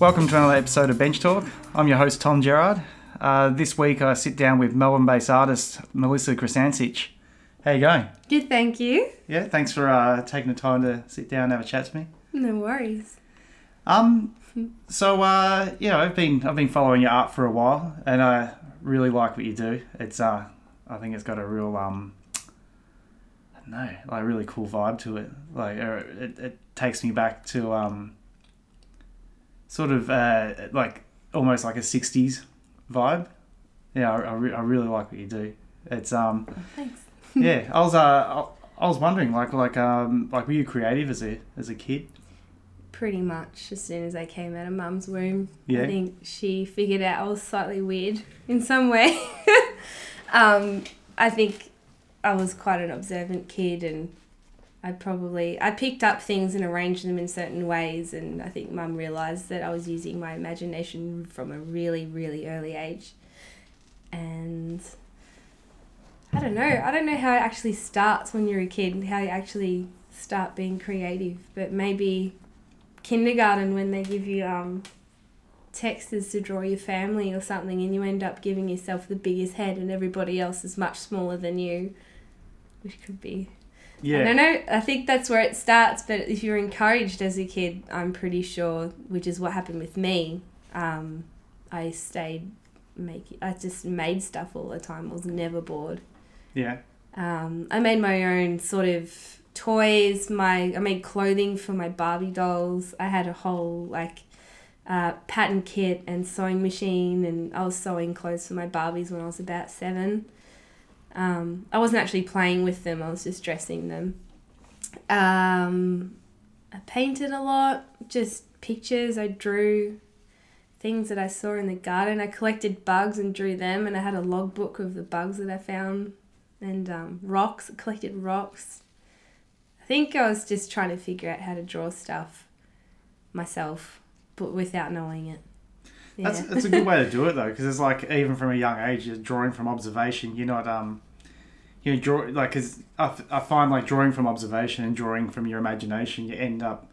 Welcome to another episode of Bench Talk. I'm your host, Tom Gerard. Uh, this week I sit down with Melbourne based artist Melissa Krasancic. How you going? Good, thank you. Yeah, thanks for uh, taking the time to sit down and have a chat to me. No worries. Um, so uh, know, I've been I've been following your art for a while, and I really like what you do. It's uh, I think it's got a real um, I don't know, like a really cool vibe to it. Like uh, it, it takes me back to um, sort of uh, like almost like a '60s vibe. Yeah, I, I, re- I really like what you do. It's um, Oh, thanks. yeah. I was uh, I, I was wondering like like um, like were you creative as a as a kid? Pretty much as soon as I came out of mum's womb, Yeah. I think she figured out I was slightly weird in some way. um, I think I was quite an observant kid and I probably I picked up things and arranged them in certain ways and I think mum realized that I was using my imagination from a really really early age. And I don't know I don't know how it actually starts when you're a kid how you actually start being creative but maybe kindergarten when they give you um texters to draw your family or something and you end up giving yourself the biggest head and everybody else is much smaller than you which could be Yeah. I don't know. I think that's where it starts. But if you're encouraged as a kid, I'm pretty sure, which is what happened with me. Um, I stayed making. I just made stuff all the time. I was never bored. Yeah. Um, I made my own sort of toys. My I made clothing for my Barbie dolls. I had a whole like uh, pattern kit and sewing machine, and I was sewing clothes for my Barbies when I was about seven. Um, I wasn't actually playing with them. I was just dressing them. Um, I painted a lot, just pictures. I drew things that I saw in the garden. I collected bugs and drew them, and I had a logbook of the bugs that I found and um, rocks. I collected rocks. I think I was just trying to figure out how to draw stuff myself, but without knowing it. Yeah. That's, that's a good way to do it though, because it's like even from a young age, you're drawing from observation. You're not um, you know, draw like because I, f- I find like drawing from observation and drawing from your imagination, you end up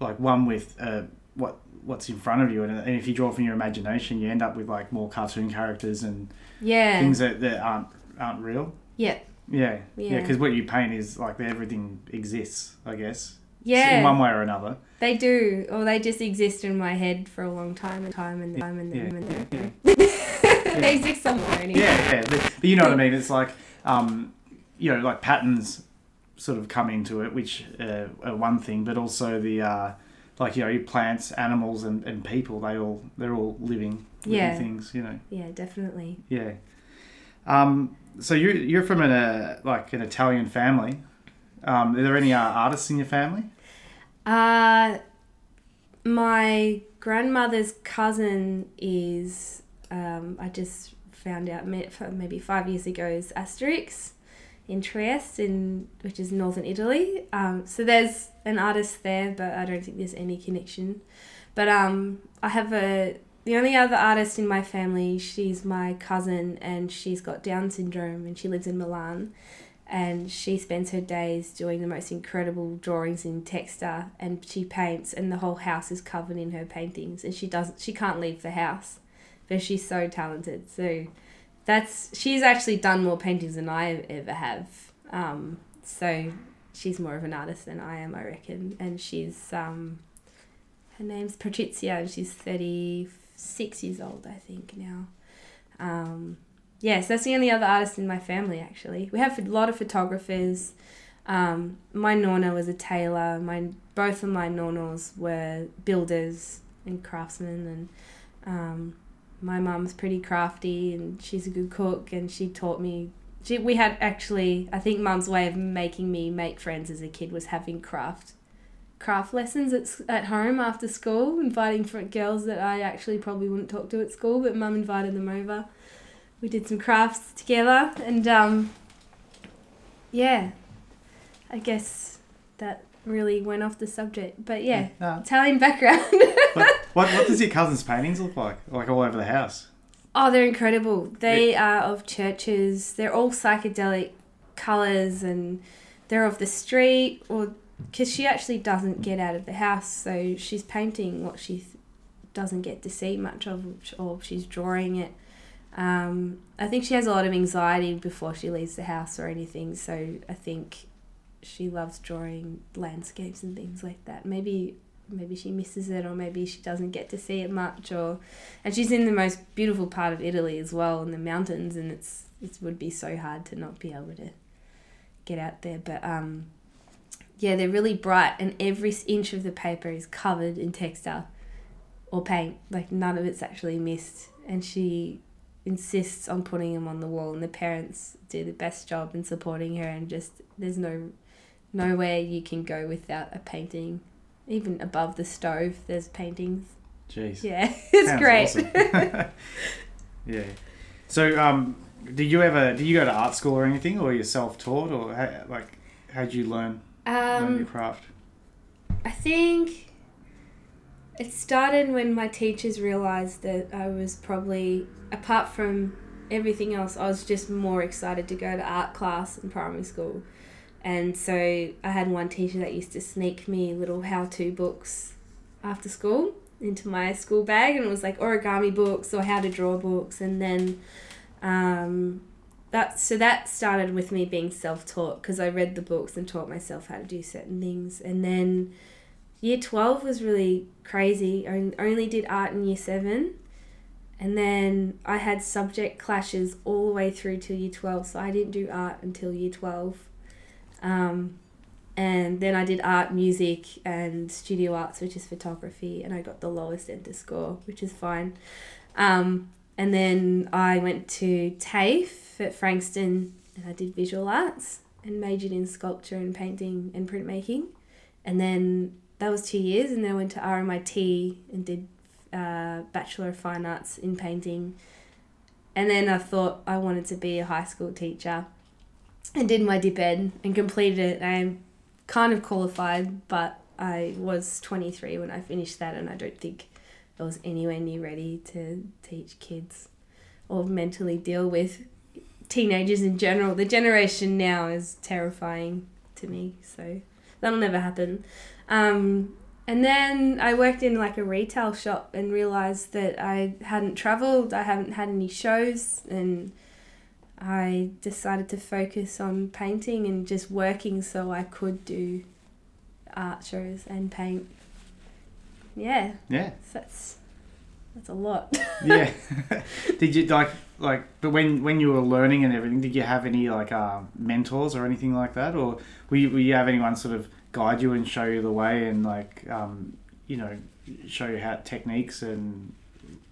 like one with uh what what's in front of you, and, and if you draw from your imagination, you end up with like more cartoon characters and yeah. things that, that aren't aren't real. yeah. Yeah, yeah, Yeah. because what you paint is like everything exists, I guess. Yeah. in one way or another. They do, or they just exist in my head for a long time and time and time and time and yeah, they exist somewhere anyway. Yeah, yeah, but, but you know what I mean. It's like, um, you know, like patterns sort of come into it, which uh, are one thing, but also the uh, like you know, plants, animals, and, and people. They all they're all living, living Yeah. things. You know, Yeah, definitely. yeah. Um, so you you're from an uh, like an Italian family. Um, are there any uh, artists in your family? Uh, my grandmother's cousin is, um, I just found out maybe five years ago, is Asterix in Trieste, in, which is northern Italy. Um, so there's an artist there, but I don't think there's any connection. But um, I have a, the only other artist in my family, she's my cousin, and she's got Down syndrome, and she lives in Milan and she spends her days doing the most incredible drawings in texture and she paints and the whole house is covered in her paintings and she doesn't she can't leave the house but she's so talented so that's she's actually done more paintings than I ever have um, so she's more of an artist than I am I reckon and she's um, her name's Patrizia and she's 36 years old I think now um, yes, that's the only other artist in my family actually. We have a lot of photographers. Um, my nonna was a tailor. My both of my nonnos were builders and craftsmen, and um, my mum's pretty crafty and she's a good cook. And she taught me. She, we had actually, I think, mum's way of making me make friends as a kid was having craft craft lessons at, at home after school, inviting fr- girls that I actually probably wouldn't talk to at school, but mum invited them over we did some crafts together and um yeah i guess that really went off the subject but yeah No. italian background What, what what does your cousin's paintings look like? Like all over the house? oh they're incredible they are of churches they're all psychedelic colors and they're of the street or because she actually doesn't get out of the house so she's painting what she th- doesn't get to see much of, or she's drawing it. Um, I think she has a lot of anxiety before she leaves the house or anything. So I think she loves drawing landscapes and things like that. Maybe maybe she misses it or maybe she doesn't get to see it much or and she's in the most beautiful part of Italy as well in the mountains and it's it would be so hard to not be able to get out there but um yeah they're really bright and every inch of the paper is covered in textile or paint like none of it's actually missed and she insists on putting them on the wall and the parents do the best job in supporting her and just there's no nowhere you can go without a painting. Even above the stove, there's paintings. Jeez. Yeah, it's Sounds great. awesome. yeah. So, um, did you ever did you go to art school or anything, or you self taught, or how, like how'd you learn learn your um, craft? I think it started when my teachers realized that I was probably, apart from everything else, I was just more excited to go to art class in primary school. And so I had one teacher that used to sneak me little how to books after school into my school bag, and it was like origami books or how to draw books. And then um, that so that started with me being self taught because I read the books and taught myself how to do certain things. And then year 12 was really crazy. I only did art in year 7. And then I had subject clashes all the way through to year 12, so I didn't do art until year 12. Um, and then I did art, music, and studio arts, which is photography, and I got the lowest enter score, which is fine. Um, and then I went to TAFE at Frankston, and I did visual arts and majored in sculpture and painting and printmaking. And then that was two years, and then I went to RMIT and did uh, Bachelor of Fine Arts in painting. And then I thought I wanted to be a high school teacher and did my dip ed and completed it. I'm kind of qualified, but I was 23 when I finished that, and I don't think I was anywhere near ready to teach kids or mentally deal with teenagers in general. The generation now is terrifying to me, so that'll never happen. Um, and then I worked in like a retail shop and realized that I hadn't traveled, I haven't had any shows, and I decided to focus on painting and just working so I could do art shows and paint. Yeah, Yeah. so that's that's a lot. yeah. did you like like? But when when you were learning and everything, did you have any like uh, mentors or anything like that, or were you, were you have anyone sort of guide you and show you the way and like um, you know show you how techniques and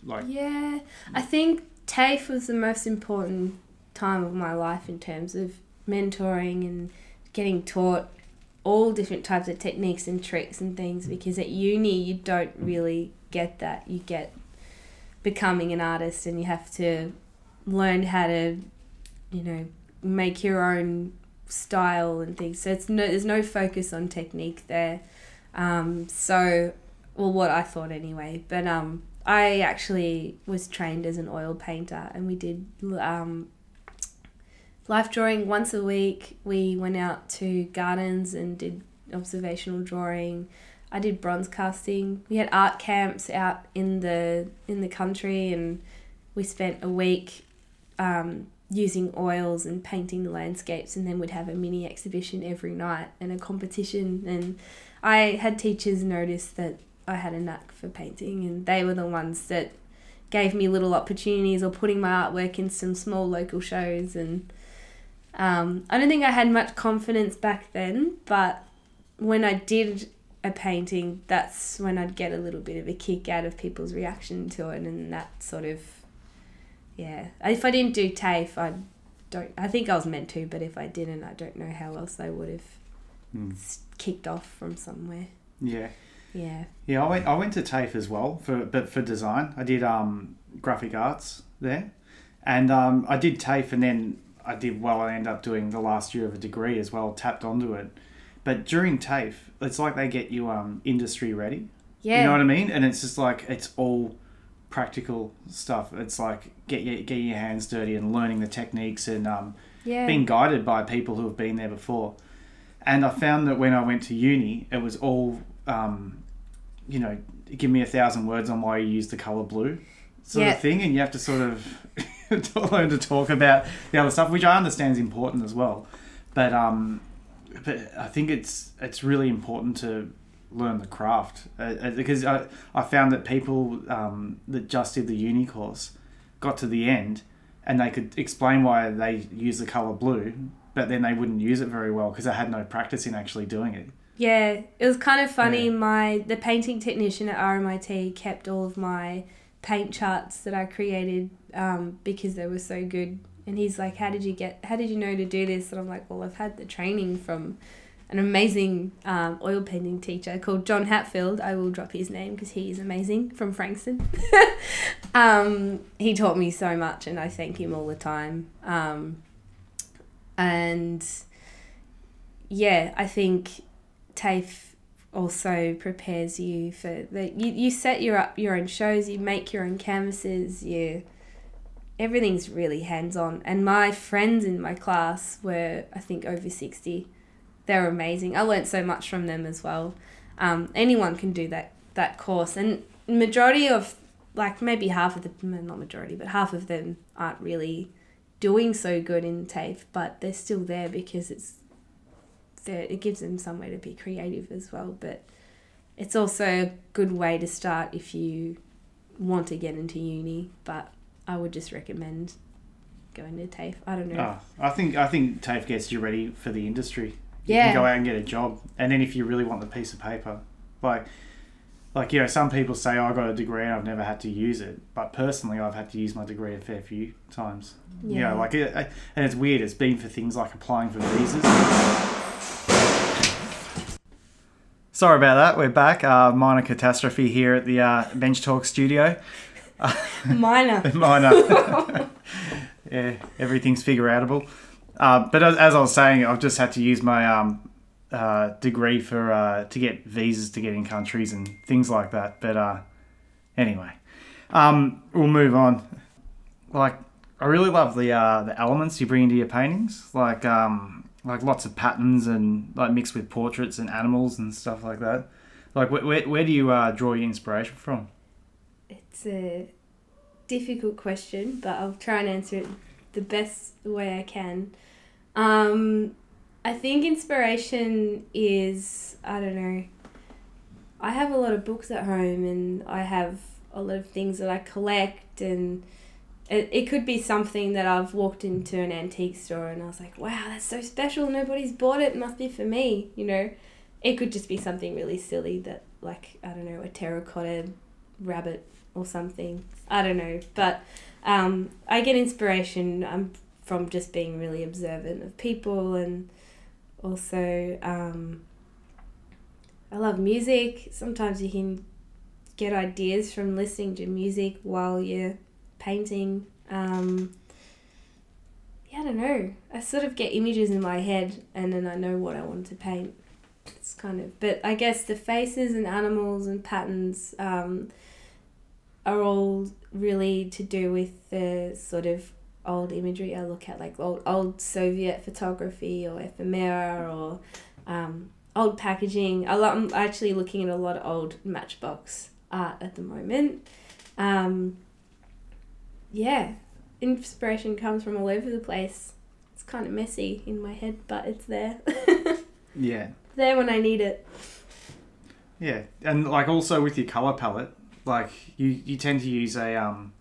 like Yeah, I think TAFE was the most important time of my life in terms of mentoring and getting taught all different types of techniques and tricks and things because at uni you don't really get that. You get becoming an artist and you have to learn how to, you know, make your own style and things. So it's no there's no focus on technique there. Um, so well what I thought anyway. But um I actually was trained as an oil painter and we did um, life drawing once a week. We went out to gardens and did observational drawing. I did bronze casting. We had art camps out in the in the country and we spent a week um, using oils and painting the landscapes and then we'd have a mini exhibition every night and a competition and I had teachers notice that I had a knack for painting, and they were the ones that gave me little opportunities or putting my artwork in some small local shows. And um, I don't think I had much confidence back then, but when I did a painting, that's when I'd get a little bit of a kick out of people's reaction to it, and that sort of, yeah. If I didn't do TAFE, I don't. I think I was meant to, but if I didn't, I don't know how else I would have Hmm. kicked off from somewhere. yeah. Yeah. Yeah, I went. I went to TAFE as well for, but for design, I did um, graphic arts there, and um, I did TAFE, and then I did well. I ended up doing the last year of a degree as well, tapped onto it. But during TAFE, it's like they get you um, industry ready. Yeah. You know what I mean? And it's just like it's all practical stuff. It's like get your getting your hands dirty and learning the techniques and um, yeah. being guided by people who have been there before. And I found that when I went to uni, it was all um, you know, give me a thousand words on why you use the color blue, sort Yeah. of thing, and you have to sort of learn to talk about the other stuff, which I understand is important as well. But um, but I think it's it's really important to learn the craft uh, uh, because I, I found that people um, that just did the uni course got to the end and they could explain why they use the color blue but then they wouldn't use it very well because they had no practice in actually doing it Yeah, it was kind of funny. Yeah. My the painting technician at RMIT kept all of my paint charts that I created um, because they were so good. And he's like, "How did you get? How did you know to do this?" And I'm like, "Well, I've had the training from an amazing um, oil painting teacher called John Hatfield. I will drop his name because he is amazing from Frankston. um, he taught me so much, and I thank him all the time. Um, and yeah, I think TAFE also prepares you for the you, you set your up your own shows, you make your own canvases, you everything's really hands on. And my friends in my class were I think over sixty. They were amazing. I learnt so much from them as well. Um, anyone can do that that course, and majority of like maybe half of the not majority, but half of them aren't really doing so good in TAFE, but they're still there because it's. It gives them somewhere to be creative as well. But it's also a good way to start if you want to get into uni. But I would just recommend going to TAFE. I don't know. Oh, I think I think TAFE gets you ready for the industry. You Yeah. can go out and get a job, and then if you really want the piece of paper, like, like you know, some people say, oh, "I got a degree and I've never had to use it," but personally, I've had to use my degree a fair few times. Yeah. You know, like, it, and it's weird. It's been for things like applying for visas. Sorry about that. We're back. Uh, minor catastrophe here at the uh, Bench Talk studio. Minor. Minor. yeah, everything's figure outable. Uh, but as, as I was saying, I've just had to use my um, uh, degree for uh, to get visas to get in countries and things like that. But uh, anyway, um, we'll move on. Like, I really love the uh, the elements you bring into your paintings, like um, like lots of patterns and like mixed with portraits and animals and stuff like that. Like, where, where, where do you uh, draw your inspiration from? It's a difficult question, but I'll try and answer it the best way I can. Um, I think inspiration is, I don't know, I have a lot of books at home and I have a lot of things that I collect, and it, it could be something that I've walked into an antique store and I was like, wow, that's so special, nobody's bought it, it must be for me, you know. It could just be something really silly that, like, I don't know, a terracotta rabbit or something. I don't know, but um, I get inspiration um, from just being really observant of people and also um, I love music. Sometimes you can get ideas from listening to music while you're painting. Um, yeah, I don't know. I sort of get images in my head and then I know what I want to paint. It's kind of, but I guess the faces and animals and patterns um, are all really to do with the sort of old imagery I look at, like old, old Soviet photography or ephemera or um, old packaging. A lot, I'm actually looking at a lot of old Matchbox art at the moment. Um, yeah, inspiration comes from all over the place. It's kind of messy in my head, but it's there. Yeah. there when I need it. Yeah, and like also with your color palette, like you you tend to use a um,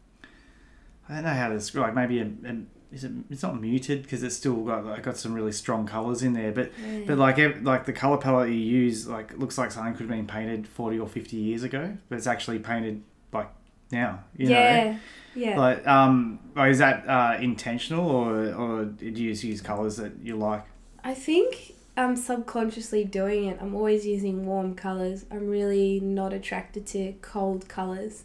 I don't know how to describe like maybe a, a is it it's not muted because it's still got like, got some really strong colors in there, but but like ev- like the color palette you use like looks like something could have been painted forty or fifty years ago, but it's actually painted like now. You know? yeah, yeah. Like um, or is that uh, intentional or or do you just use colors that you like? I think I'm subconsciously doing it. I'm always using warm colors. I'm really not attracted to cold colors.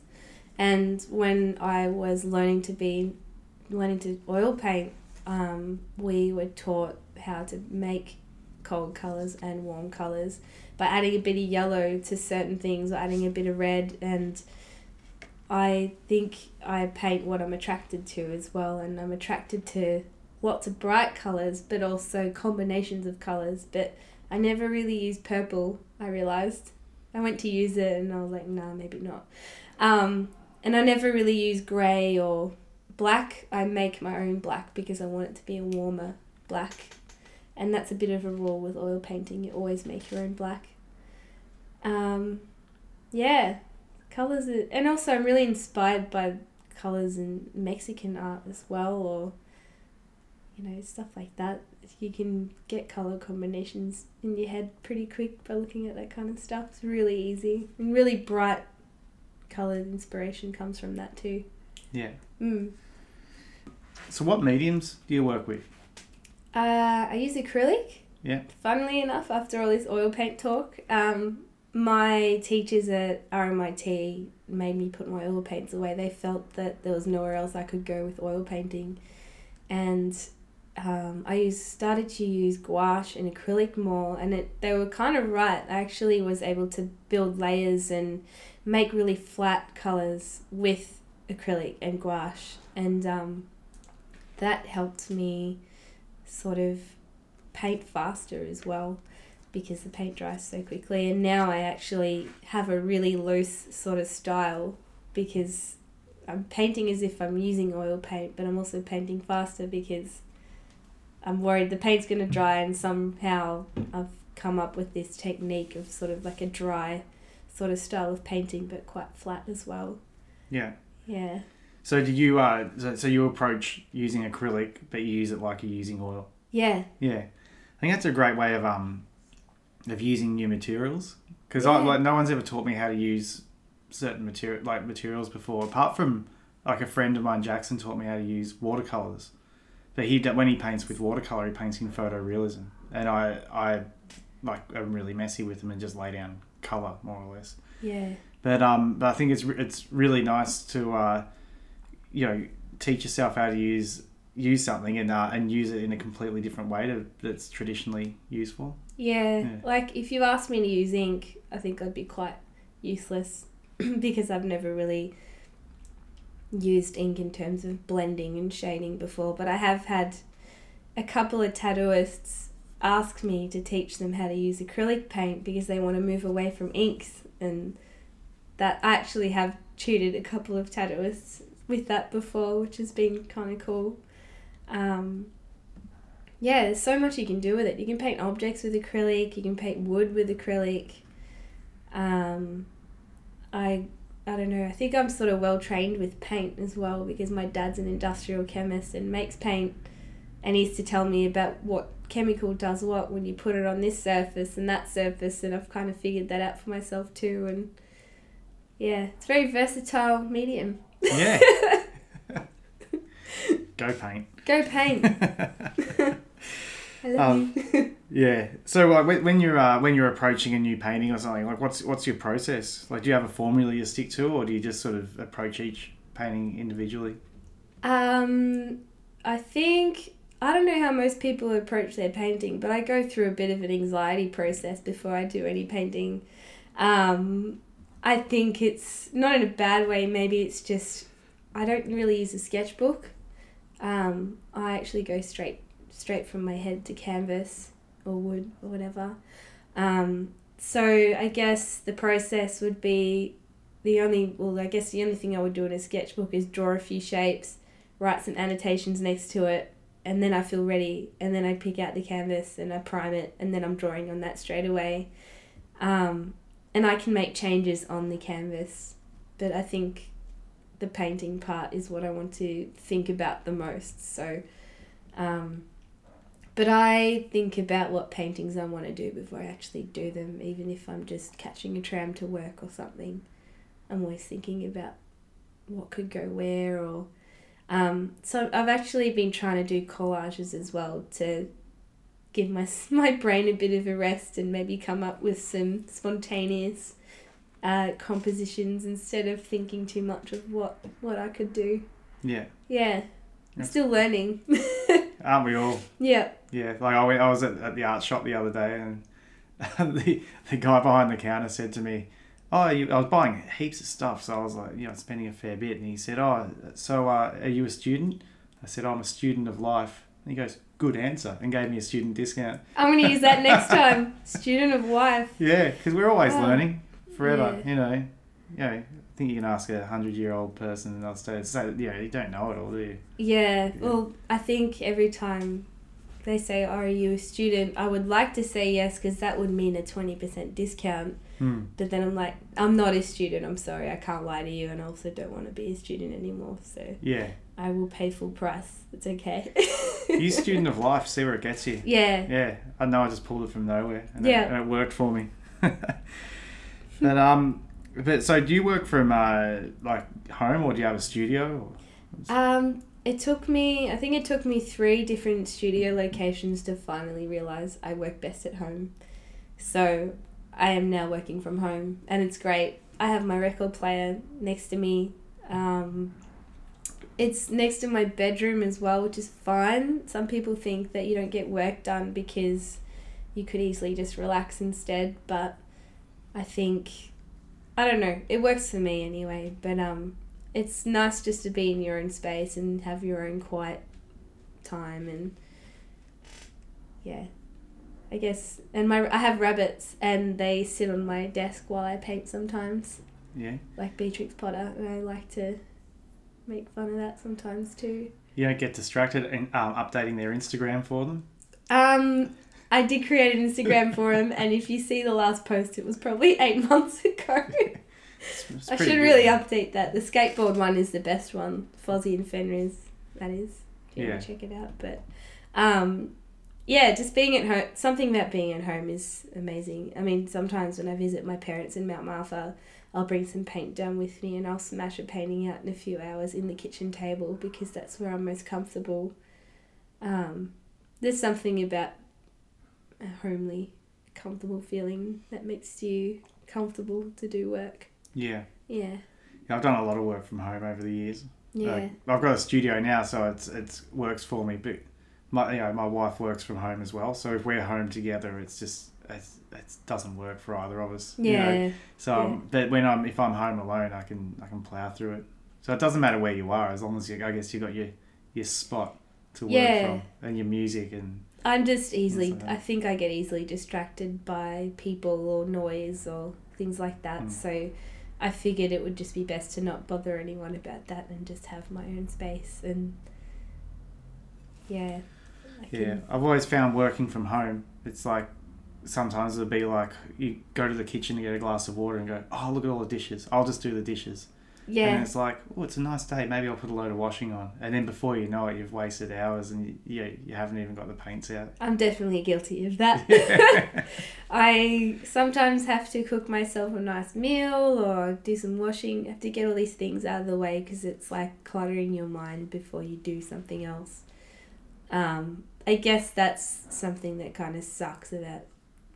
And when I was learning to be learning to oil paint, um, we were taught how to make cold colors and warm colors by adding a bit of yellow to certain things or adding a bit of red and I think I paint what I'm attracted to as well and I'm attracted to lots of bright colors but also combinations of colors but i never really use purple i realized I went to use it and I was like, nah, maybe not. Um, and I never really use grey or black. I make my own black because I want it to be a warmer black. And that's a bit of a rule with oil painting. You always make your own black. Um, yeah, colors, are, and also I'm really inspired by colors in Mexican art as well, or you know stuff like that. You can get color combinations in your head pretty quick by looking at that kind of stuff. It's really easy and really bright colored inspiration comes from that too. Yeah. Mm. So, what mediums do you work with? Uh, I use acrylic. Yeah. Funnily enough, after all this oil paint talk, um, my teachers at RMIT made me put my oil paints away. They felt that there was nowhere else I could go with oil painting, and um, I used started to use gouache and acrylic more, and it they were kind of right. I actually was able to build layers and make really flat colors with acrylic and gouache, and um, that helped me sort of paint faster as well because the paint dries so quickly. And now I actually have a really loose sort of style because I'm painting as if I'm using oil paint, but I'm also painting faster because I'm worried the paint's going to dry, and somehow I've come up with this technique of sort of like a dry sort of style of painting, but quite flat as well. Yeah. Yeah. So, do you uh, so, so you approach using acrylic, but you use it like you're using oil? Yeah. Yeah, I think that's a great way of um of using new materials because I like no one's ever taught me how to use certain material like materials before apart from like a friend of mine Jackson taught me how to use watercolors but he when he paints with watercolor he paints in photorealism and I I like I'm really messy with them and just lay down color more or less Yeah. but um but I think it's it's really nice to uh you know teach yourself how to use use something and uh, and use it in a completely different way to, that's traditionally useful Yeah, Yeah. like if you asked me to use ink, I think I'd be quite useless because I've never really used ink in terms of blending and shading before. But I have had a couple of tattooists ask me to teach them how to use acrylic paint because they want to move away from inks, and that I actually have tutored a couple of tattooists with that before, which has been kind of cool. Um, yeah, there's so much you can do with it. You can paint objects with acrylic. You can paint wood with acrylic. Um, I I don't know. I think I'm sort of well trained with paint as well because my dad's an industrial chemist and makes paint, and he used to tell me about what chemical does what when you put it on this surface and that surface, and I've kind of figured that out for myself too. And yeah, it's a very versatile medium. Yeah. Go paint. Go paint. I love Um, you. Yeah. So like when when you're uh, when you're approaching a new painting or something, like what's what's your process? Like do you have a formula you stick to, or do you just sort of approach each painting individually? Um, I think I don't know how most people approach their painting, but I go through a bit of an anxiety process before I do any painting. Um, I think it's not in a bad way. Maybe it's just I don't really use a sketchbook. Um, I actually go straight straight from my head to canvas or wood or whatever. Um, so I guess the process would be the only well I guess the only thing I would do in a sketchbook is draw a few shapes, write some annotations next to it, and then I feel ready, and then I pick out the canvas and I prime it, and then I'm drawing on that straight away. Um, and I can make changes on the canvas, but I think the painting part is what I want to think about the most. So, um, but I think about what paintings I want to do before I actually do them, even if I'm just catching a tram to work or something. I'm always thinking about what could go where or um, so I've actually been trying to do collages as well to give my my brain a bit of a rest and maybe come up with some spontaneous uh, compositions instead of thinking too much of what what I could do. Yeah. Yeah, still learning. Aren't we all? yeah. Yeah. Like I went, I was at, at the art shop the other day, and the the guy behind the counter said to me, "Oh, you, I was buying heaps of stuff, so I was like, you know, spending a fair bit." And he said, "Oh, so uh, are you a student?" I said, "I'm a student of life." And he goes, "Good answer," and gave me a student discount. I'm gonna use that next time. Student of life. Yeah, because we're always Wow. learning. forever. Yeah. You know, you know. I think you can ask a hundred-year-old person in the States. Say, you know, you don't know it all, do you? Yeah, Yeah. well, I think every time they say, Are you a student? I would like to say yes because that would mean a 20% discount. Hmm. But then I'm like, I'm not a student. I'm sorry. I can't lie to you. And I also don't want to be a student anymore. So Yeah. I will pay full price. It's okay. You student of life. See where it gets you. yeah. Yeah, I know. I just pulled it from nowhere, and, Yeah. it, and it worked for me. but um, but so do you work from uh like home, or do you have a studio? Or? Um, it took me, I think it took me three different studio locations to finally realize I work best at home. So I am now working from home and it's great. I have my record player next to me. Um, it's next to my bedroom as well, which is fine. Some people think that you don't get work done because you could easily just relax instead, but I think I don't know, it works for me anyway, but um it's nice just to be in your own space and have your own quiet time and yeah. I guess and my i have rabbits and they sit on my desk while i paint sometimes. Yeah, like beatrix potter and i like to make fun of that sometimes too. You don't get distracted and um, updating their Instagram for them. um i did create an instagram for them and if you see the last post it was probably eight months ago It's, it's I should good. really update that. The skateboard one is the best one. Fozzie and Fenris, that is. If you Yeah. check it out. But um, yeah, just being at home, something about being at home is amazing. I mean, sometimes when I visit my parents in Mount Martha, I'll bring some paint down with me and I'll smash a painting out in a few hours in the kitchen table because that's where I'm most comfortable. Um, there's something about a homely, comfortable feeling that makes you comfortable to do work. Yeah. Yeah. yeah, I've done a lot of work from home over the years. Yeah. Like, I've got a studio now, so it's it's works for me. But my you know my wife works from home as well, so if we're home together, it's just it's, it doesn't work for either of us. you know. yeah. So, um, but when I'm if I'm home alone, I can I can plow through it. So it doesn't matter where you are, as long as you I guess you got your your spot to work Yeah. from and your music and I'm just easily, like. I think I get easily distracted by people or noise or things like that. Mm. So I figured it would just be best to not bother anyone about that and just have my own space. And yeah. I yeah. can- I've always found working from home. It's like sometimes it'll be like you go to the kitchen to get a glass of water and go, oh look at all the dishes. I'll just do the dishes. And Yeah. it's like, oh, it's a nice day. Maybe I'll put a load of washing on. And then before you know it, you've wasted hours and you, yeah, you haven't even got the paints out. I'm definitely guilty of that. I sometimes have to cook myself a nice meal or do some washing. I have to get all these things out of the way because it's like cluttering your mind before you do something else. Um, I guess that's something that kind of sucks about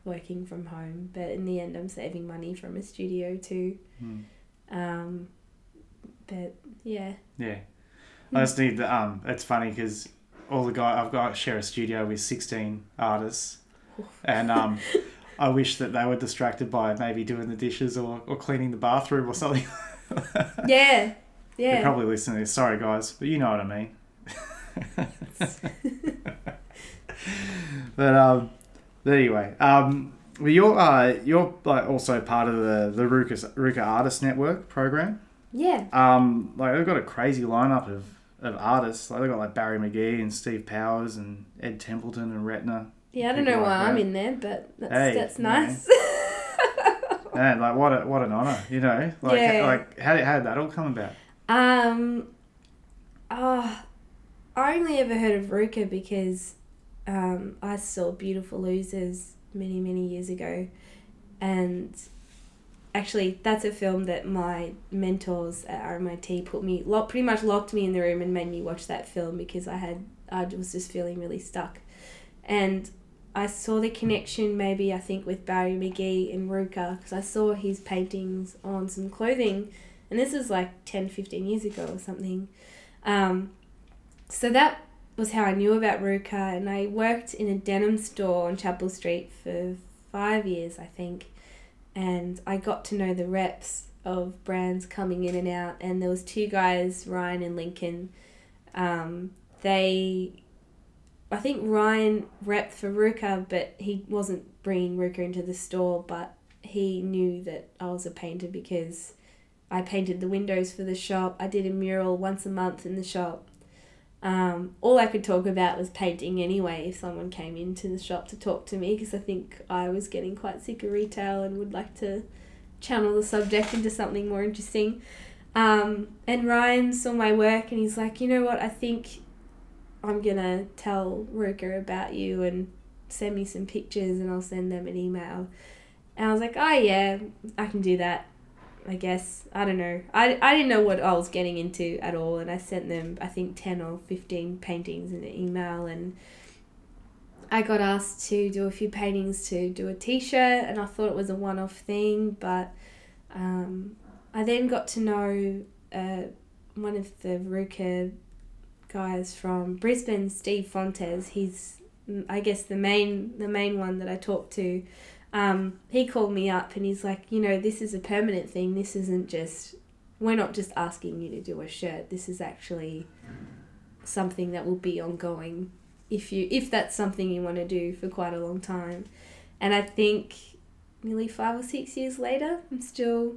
working from home, but in the end, I'm saving money from a studio too. Hmm. Um, but yeah, Yeah. I just need the, um, it's funny because all the guy, I've got, I share a studio with 16 artists and, um, I wish that they were distracted by maybe doing the dishes or, or cleaning the bathroom or something. yeah, yeah. They're probably listening to this. Sorry, guys, but you know what I mean. but um, but anyway, um, well, you're uh, you're like also part of the the RVCA RVCA Artist Network program. Yeah. Um, like they've got a crazy lineup of, of artists. Like they've got like Barry McGee and Steve Powers and Ed Templeton and Retna. Yeah, I don't know why like I'm in there, but that's Hey, that's nice. Man, like what a what an honor, you know. Like Yeah. like how did, how did that all come about? Um, oh, I only ever heard of RVCA because um, I saw Beautiful Losers many, many years ago. And actually, that's a film that my mentors at RMIT put me, lock, pretty much locked me in the room and made me watch that film because I had, I was just feeling really stuck. And I saw the connection maybe, I think, with Barry McGee and RVCA because I saw his paintings on some clothing and this is like 10 15 years ago or something um, so that was how i knew about RVCA and i worked in a denim store on chapel street for five years i think and i got to know the reps of brands coming in and out and there was two guys ryan and lincoln um, they i think ryan repped for RVCA but he wasn't bringing RVCA into the store but he knew that I was a painter because I painted the windows for the shop. I did a mural once a month in the shop. Um, all I could talk about was painting anyway if someone came into the shop to talk to me because I think I was getting quite sick of retail and would like to channel the subject into something more interesting. Um, and Ryan saw my work and he's like, you know what, I think I'm gonna tell RVCA about you and send me some pictures and I'll send them an email. And I was like, oh yeah, I can do that. I guess I don't know. I, I didn't know what I was getting into at all, and I sent them I think ten or fifteen paintings in an email, and I got asked to do a few paintings to do a T-shirt, and I thought it was a one-off thing, but um, I then got to know uh, one of the RVCA guys from Brisbane, Steve Fontes. He's I guess the main the main one that I talked to um, he called me up and he's like, you know, this is a permanent thing. This isn't just, we're not just asking you to do a shirt. This is actually something that will be ongoing if you if that's something you want to do for quite a long time. And I think nearly five or six years later, I'm still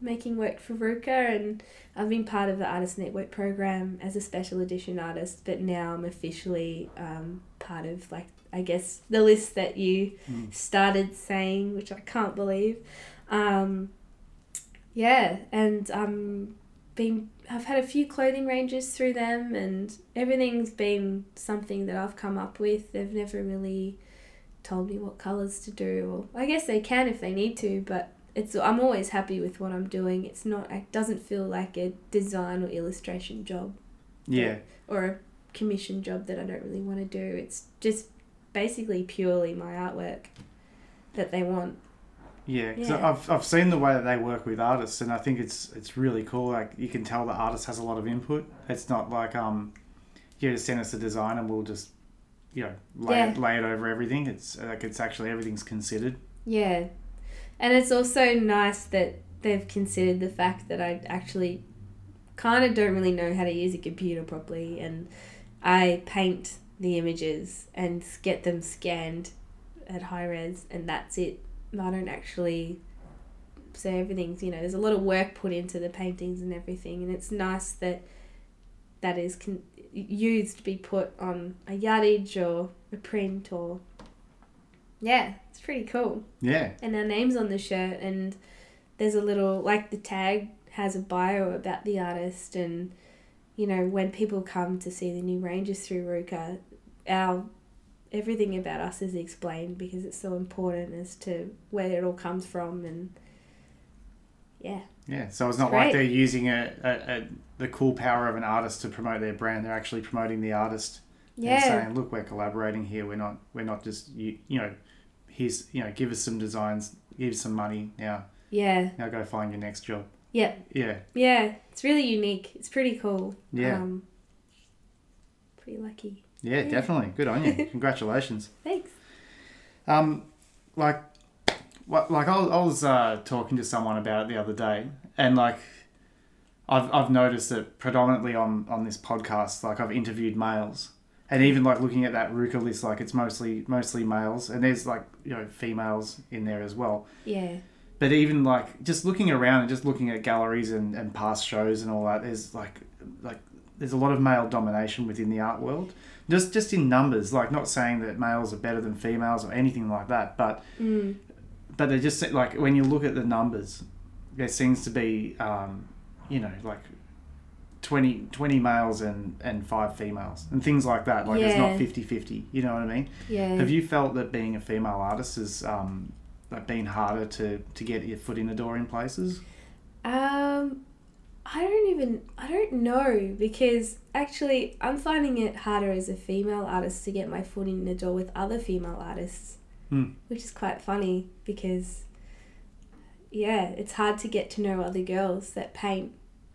making work for RVCA and I've been part of the Artist Network program as a special edition artist, but now I'm officially um, part of like I guess the list that you mm. started saying, which I can't believe. Um, yeah, and um, been I've had a few clothing ranges through them, and everything's been something that I've come up with. They've never really told me what colors to do, or I guess they can if they need to, but it's I'm always happy with what I'm doing. It's not it doesn't feel like a design or illustration job. Yeah. Or a commission job that I don't really want to do. It's just basically purely my artwork that they want. Yeah, because yeah. I've, I've seen the way that they work with artists, and I think it's it's really cool. Like you can tell the artist has a lot of input. It's not like um, you just send us a design and we'll just, you know, lay, yeah. it, lay it over everything. It's like it's actually everything's considered. Yeah, and it's also nice that they've considered the fact that I actually kind of don't really know how to use a computer properly, and I paint the images and get them scanned at high res, and that's it. I don't actually so everything's you know there's a lot of work put into the paintings and everything, and it's nice that that is con- used to be put on a yardage or a print or yeah, it's pretty cool. Yeah. And our names on the shirt, and there's a little like the tag has a bio about the artist and you know, when people come to see the new ranges through RVCA, our everything about us is explained because it's so important as to where it all comes from and yeah. Yeah, so it's not like they're using a, a, a, the cool power of an artist to promote their brand. They're actually promoting the artist. Yeah. And saying, look, we're collaborating here. We're not we're not just you you know, here's you know, give us some designs, give us some money now. Yeah. Now go find your next job. Yeah. Yeah. Yeah. It's really unique. It's pretty cool. Yeah. Um, pretty lucky. Yeah, yeah, definitely. Good on you. Congratulations. Thanks. Um, like, what, like I was, I was uh, talking to someone about it the other day, and like, I've I've noticed that predominantly on on this podcast, like I've interviewed males, and even like looking at that RVCA list, like it's mostly mostly males, and there's like you know females in there as well. Yeah but even like just looking around and just looking at galleries and, and past shows and all that, there's like like there's a lot of male domination within the art world. Just just in numbers, like not saying that males are better than females or anything like that, but mm. but they just like when you look at the numbers, there seems to be um, you know like 20, 20 males and, and five females and things like that. Like yeah. it's not 50 50, you know what I mean? Yeah. Have you felt that being a female artist is um, like been harder to to get your foot in the door in places? Um, I don't even I don't know because actually I'm finding it harder as a female artist to get my foot in the door with other female artists, mm. which is quite funny because yeah, it's hard to get to know other girls that paint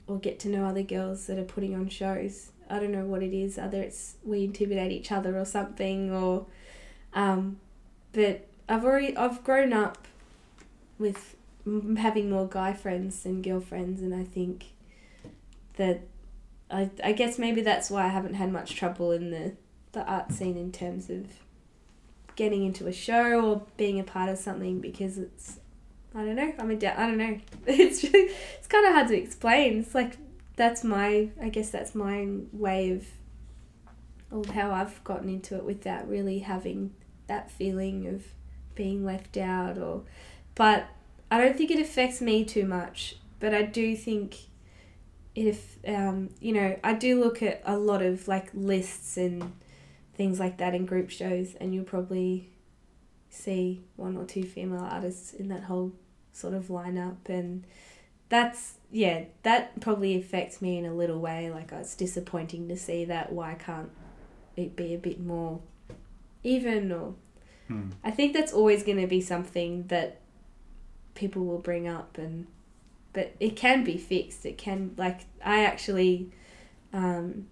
or get to know other girls that are putting on shows. I don't know what it is, either it's we intimidate each other or something or um but I've already I've grown up with having more guy friends than girlfriends, and I think that I I guess maybe that's why I haven't had much trouble in the the art scene in terms of getting into a show or being a part of something because it's I don't know. I'm a da- I don't know. It's just, it's kind of hard to explain. It's like that's my I guess that's my way of of how I've gotten into it without really having that feeling of being left out or but I don't think it affects me too much. But I do think if um you know I do look at a lot of like lists and things like that in group shows and you'll probably see one or two female artists in that whole sort of lineup and that's yeah that probably affects me in a little way like it's disappointing to see that why can't it be a bit more even or Hmm. i think that's always going to be something that people will bring up and but it can be fixed it can like i actually um,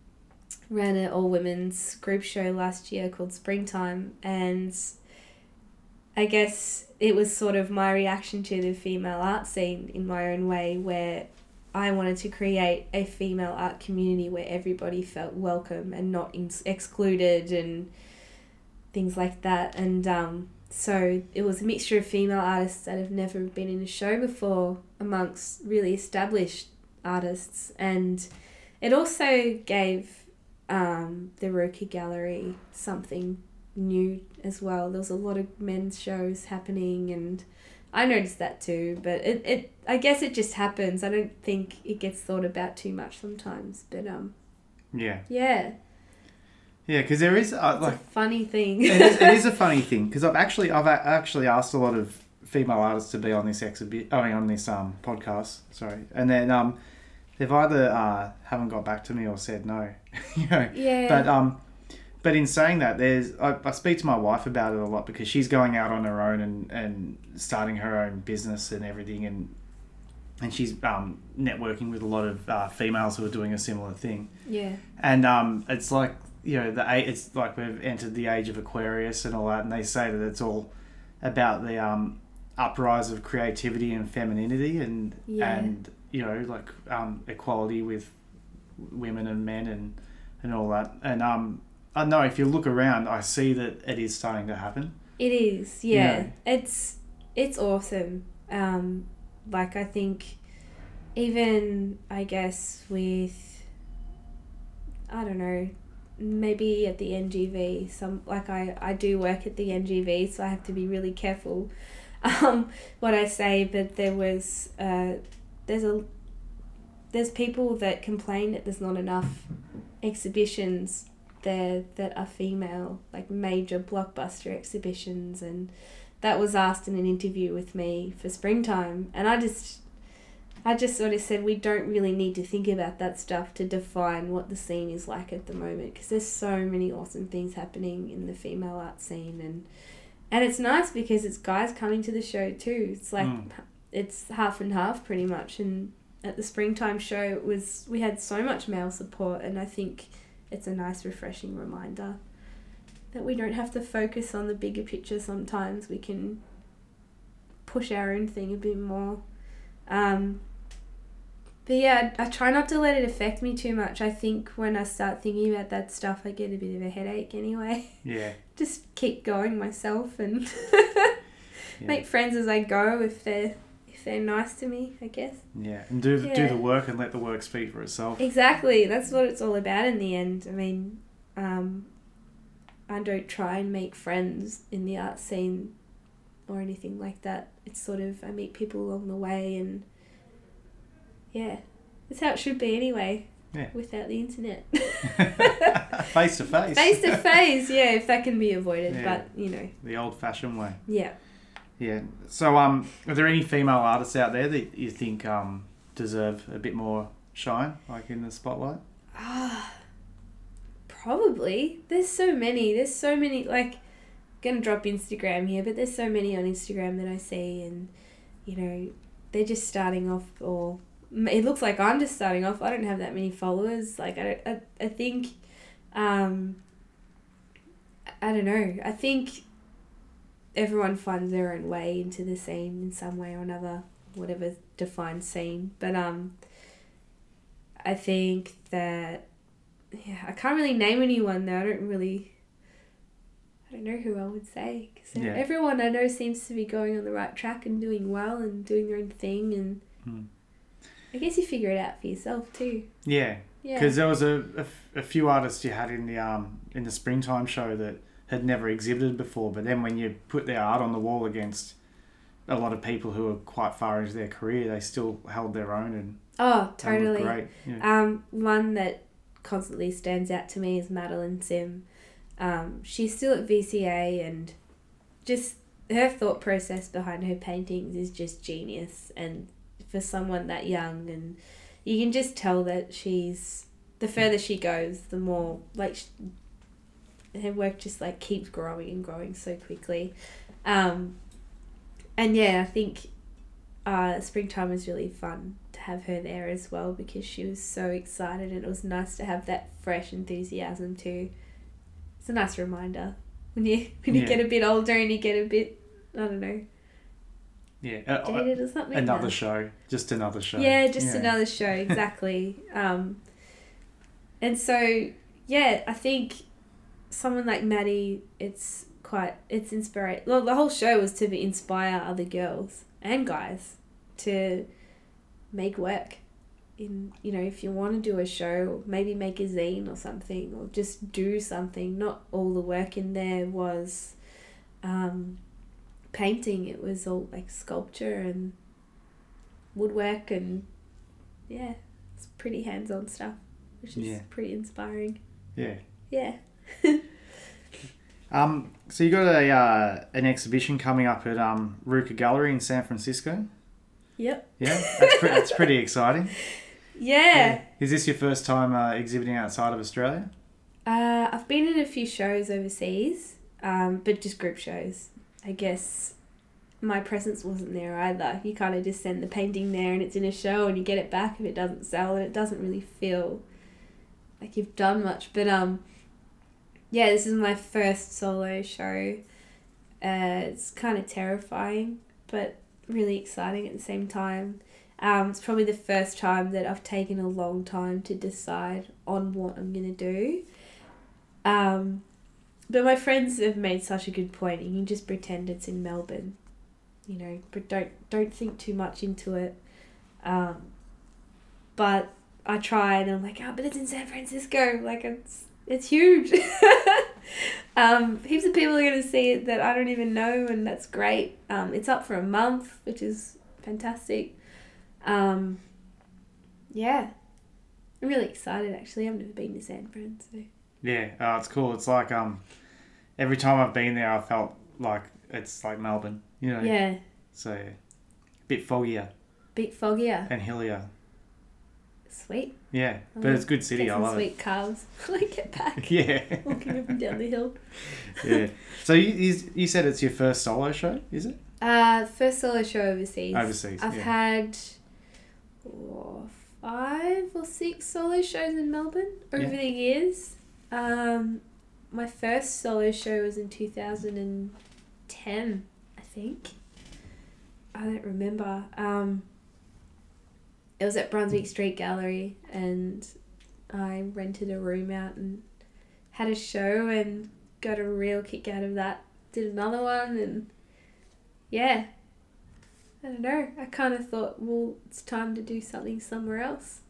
ran an all women's group show last year called springtime and I guess it was sort of my reaction to the female art scene in my own way, where I wanted to create a female art community where everybody felt welcome and not in- excluded and things like that. And um, so it was a mixture of female artists that have never been in a show before amongst really established artists. And it also gave um, the RVCA Gallery something new as well. There was a lot of men's shows happening, and I noticed that too. But it, it I guess it just happens. I don't think it gets thought about too much sometimes. But um, Yeah, yeah, yeah, because there is uh, like a funny thing. it, is, it is a funny thing because I've actually I've a- actually asked a lot of female artists to be on this exhibit, I mean on this um podcast. Sorry, and then um they've either uh, haven't got back to me or said no. you know, yeah, but um. But in saying that, there's I, I speak to my wife about it a lot because she's going out on her own and, and starting her own business and everything, and and she's um, networking with a lot of uh, females who are doing a similar thing yeah, and um, it's like you know the a- it's like we've entered the age of Aquarius and all that, and they say that it's all about the um, uprise of creativity and femininity and Yeah. and you know like um, equality with women and men and and all that. And um, I know if you look around, I see that it is starting to happen. it is. Yeah, Yeah. it's it's awesome. Um, like I think, even I guess with, I don't know, maybe at the NGV, some like I I do work at the NGV, so I have to be really careful, um, what I say. But there was uh, there's a there's people that complain that there's not enough exhibitions there that are female, like major blockbuster exhibitions, and that was asked in an interview with me for springtime, and I just. I just sort of said we don't really need to think about that stuff to define what the scene is like at the moment because there's so many awesome things happening in the female art scene and and it's nice because it's guys coming to the show too. It's like Mm. it's half and half pretty much and at the springtime show it was we had so much male support and I think it's a nice refreshing reminder that we don't have to focus on the bigger picture sometimes we can push our own thing a bit more um, but yeah I, try not to let it affect me too much I think when I start thinking about that stuff I get a bit of a headache anyway Yeah, just keep going myself and Yeah. make friends as I go if they're if they're nice to me I guess yeah, and do the, do the work and let the work speak for itself. Exactly. That's what it's all about in the end. I mean, um, I don't try and make friends in the art scene or anything like that. It's sort of I meet people along the way and yeah, that's how it should be anyway. Yeah. Without the internet. face to face. Face to face, yeah, if that can be avoided. Yeah. But you know, The old-fashioned way. yeah. Yeah. So, um, are there any female artists out there that you think um deserve a bit more shine, like in the spotlight? Ah, probably. There's so many. There's so many. Like, gonna drop Instagram here, but there's so many on Instagram that I see, and you know, they're just starting off, or it looks like I'm just starting off. I don't have that many followers. Like, I. I, I think, um, I don't know. I think everyone finds their own way into the scene in some way or another, whatever defines scene. But um, I think that yeah, I can't really name anyone though. I don't really. I don't know who I would say because Yeah. everyone I know seems to be going on the right track and doing well and doing their own thing and Hmm. I guess you figure it out for yourself too. Yeah, Yeah. because there was a a few artists you had in the um in the springtime show that had never exhibited before, but then when you put their art on the wall against a lot of people who are quite far into their career, they still held their own and oh, totally. great. Yeah. Um, one that constantly stands out to me is Madeline Sim. Um, she's still at VCA and just her thought process behind her paintings is just genius. And for someone that young, and you can just tell that she's the further she goes, the more like sh her work just like keeps growing and growing so quickly. Um, and yeah, I think uh, springtime was really fun to have her there as well because she was so excited and it was nice to have that fresh enthusiasm too. It's a nice reminder when you when you Yeah. get a bit older and you get a bit I don't know Yeah, uh, uh, jaded or something. another No. show, just another show. Yeah, just another show exactly. um, and so yeah, I think someone like Maddie, it's quite it's inspiring. Well, the whole show was to inspire other girls and guys to make work. In you know, if you want to do a show, maybe make a zine or something, or just do something. Not all the work in there was um, painting. It was all like sculpture and woodwork and yeah, it's pretty hands on stuff, which is Yeah. pretty inspiring. Yeah. Yeah. Um, so you got a uh, an exhibition coming up at um RVCA Gallery in San Francisco. Yep. Yeah, that's pretty. that's pretty exciting. Yeah. Is this your first time uh, exhibiting outside of Australia? Uh, I've been in a few shows overseas, um, but just group shows. I guess my presence wasn't there either. You kind of just send the painting there and it's in a show and you get it back if it doesn't sell and it doesn't really feel like you've done much. But um, yeah, this is my first solo show. Uh, it's kind of terrifying, but really exciting at the same time. Um, it's probably the first time that I've taken a long time to decide on what I'm gonna do. Um, but my friends have made such a good point. You can just pretend it's in Melbourne, you know, but don't don't think too much into it. Um, but I try and I'm like, oh, but it's in San Francisco. Like it's it's huge. um, heaps of people are gonna see it that I don't even know, and that's great. Um, it's up for a month, which is fantastic. Um, yeah, I'm really excited. Actually, I've never been to San Fran, so. Yeah, oh, it's cool. It's like um, every time I've been there, I felt like it's like Melbourne. You know. Yeah, So, a bit foggier bit foggier. and hillier. Sweet. Yeah, I'm but it's a good city. I love sweet carbs. when I get back. Yeah. Walking up and down the hill. yeah. So you, you you said it's your first solo show, is it? Uh, first solo show overseas. Overseas. I've yeah. had oh, five or six solo shows in Melbourne over Yeah. the years. Um, my first solo show was in 2010, I think. I don't remember. Um, it was at Brunswick Street Gallery, and I rented a room out and had a show and got a real kick out of that. Did another one, and yeah, I don't know. I kind of thought, well, it's time to do something somewhere else.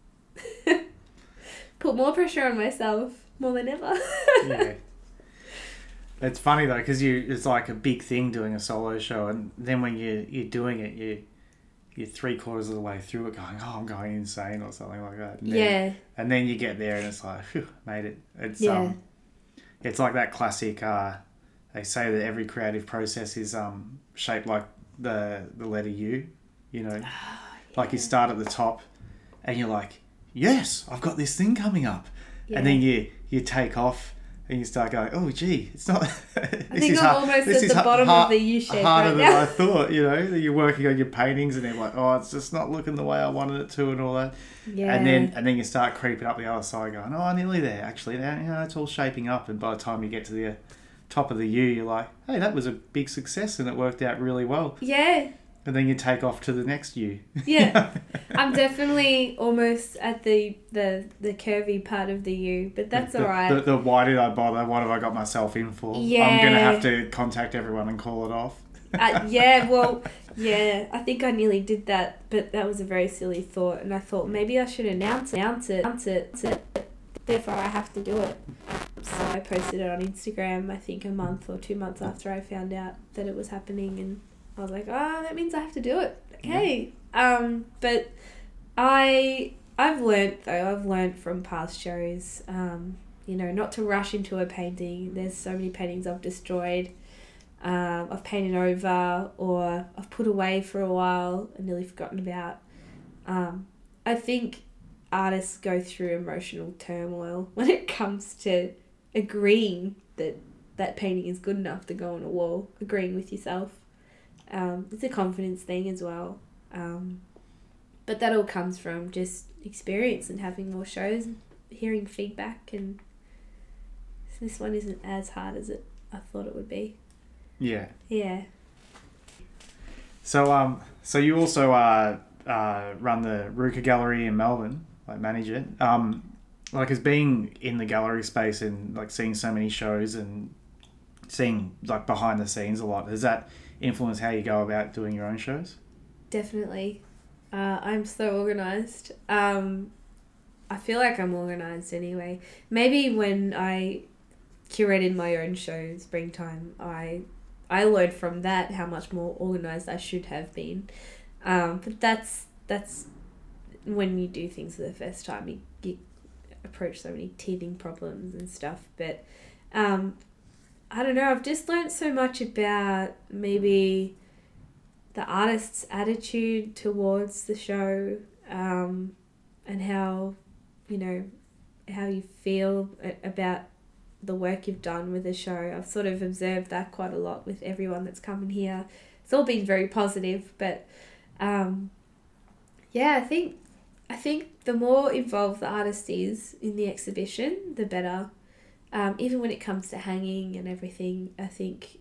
Put more pressure on myself more than ever. yeah. It's funny though because you it's like a big thing doing a solo show, and then when you you're doing it, you you're three quarters of the way through it, going, "Oh, I'm going insane" or something like that. And then, yeah, And then you get there, and it's like, Phew, made it. It's Yeah. um, it's like that classic. Uh, they say that every creative process is um shaped like the the letter U. You know, ah, like you start at the top, and you're like, "Yes, I've got this thing coming up." yeah. and then you you take off and you start going, oh gee, it's not. I think I'm almost at the bottom of the U shape harder right than now. I thought. You know, that you're working on your paintings and they're like, oh, it's just not looking the way I wanted it to, and all that. Yeah. And then and then you start creeping up the other side, going, oh, nearly there. Actually, now you know, it's all shaping up, and by the time you get to the top of the U, you're like, hey, that was a big success and it worked out really well. yeah, and then you take off to the next U. Yeah. I'm definitely almost at the the the curvy part of the U, but that's the, all right. The, the why did I bother? What have I got myself in for? Yeah. I'm gonna have to contact everyone and call it off. uh, yeah, well, yeah, I think I nearly did that, but that was a very silly thought, and I thought maybe I should announce it, announce it, announce it, therefore I have to do it. So I posted it on Instagram, I think a month or two months after I found out that it was happening, and I was like, oh, that means I have to do it. Okay. Um, but I I've learnt though, I've learnt from past shows, um, you know, not to rush into a painting. There's so many paintings I've destroyed um, I've painted over or I've put away for a while and nearly forgotten about. Um, I think artists go through emotional turmoil when it comes to agreeing that that painting is good enough to go on a wall, agreeing with yourself. Um, it's a confidence thing as well. Um, but that all comes from just experience and having more shows and hearing feedback and this one isn't as hard as it I thought it would be. Yeah. Yeah. So um, so you also uh, uh run the RVCA Gallery in Melbourne, like manage it. Um, like as being in the gallery space and like seeing so many shows and seeing like behind the scenes a lot, does that influence how you go about doing your own shows? Definitely. Uh, I'm so organized. Um, I feel like I'm organized anyway. Maybe when I curated my own show, Springtime, I I learned from that how much more organized I should have been. Um, but that's that's when you do things for the first time, you, you approach so many teething problems and stuff. But um, I don't know. I've just learned so much about maybe the artist's attitude towards the show um, and how you know how you feel about the work you've done with the show i've sort of observed that quite a lot with everyone that's come in here it's all been very positive but um, yeah i think i think the more involved the artist is in the exhibition the better um, even when it comes to hanging and everything i think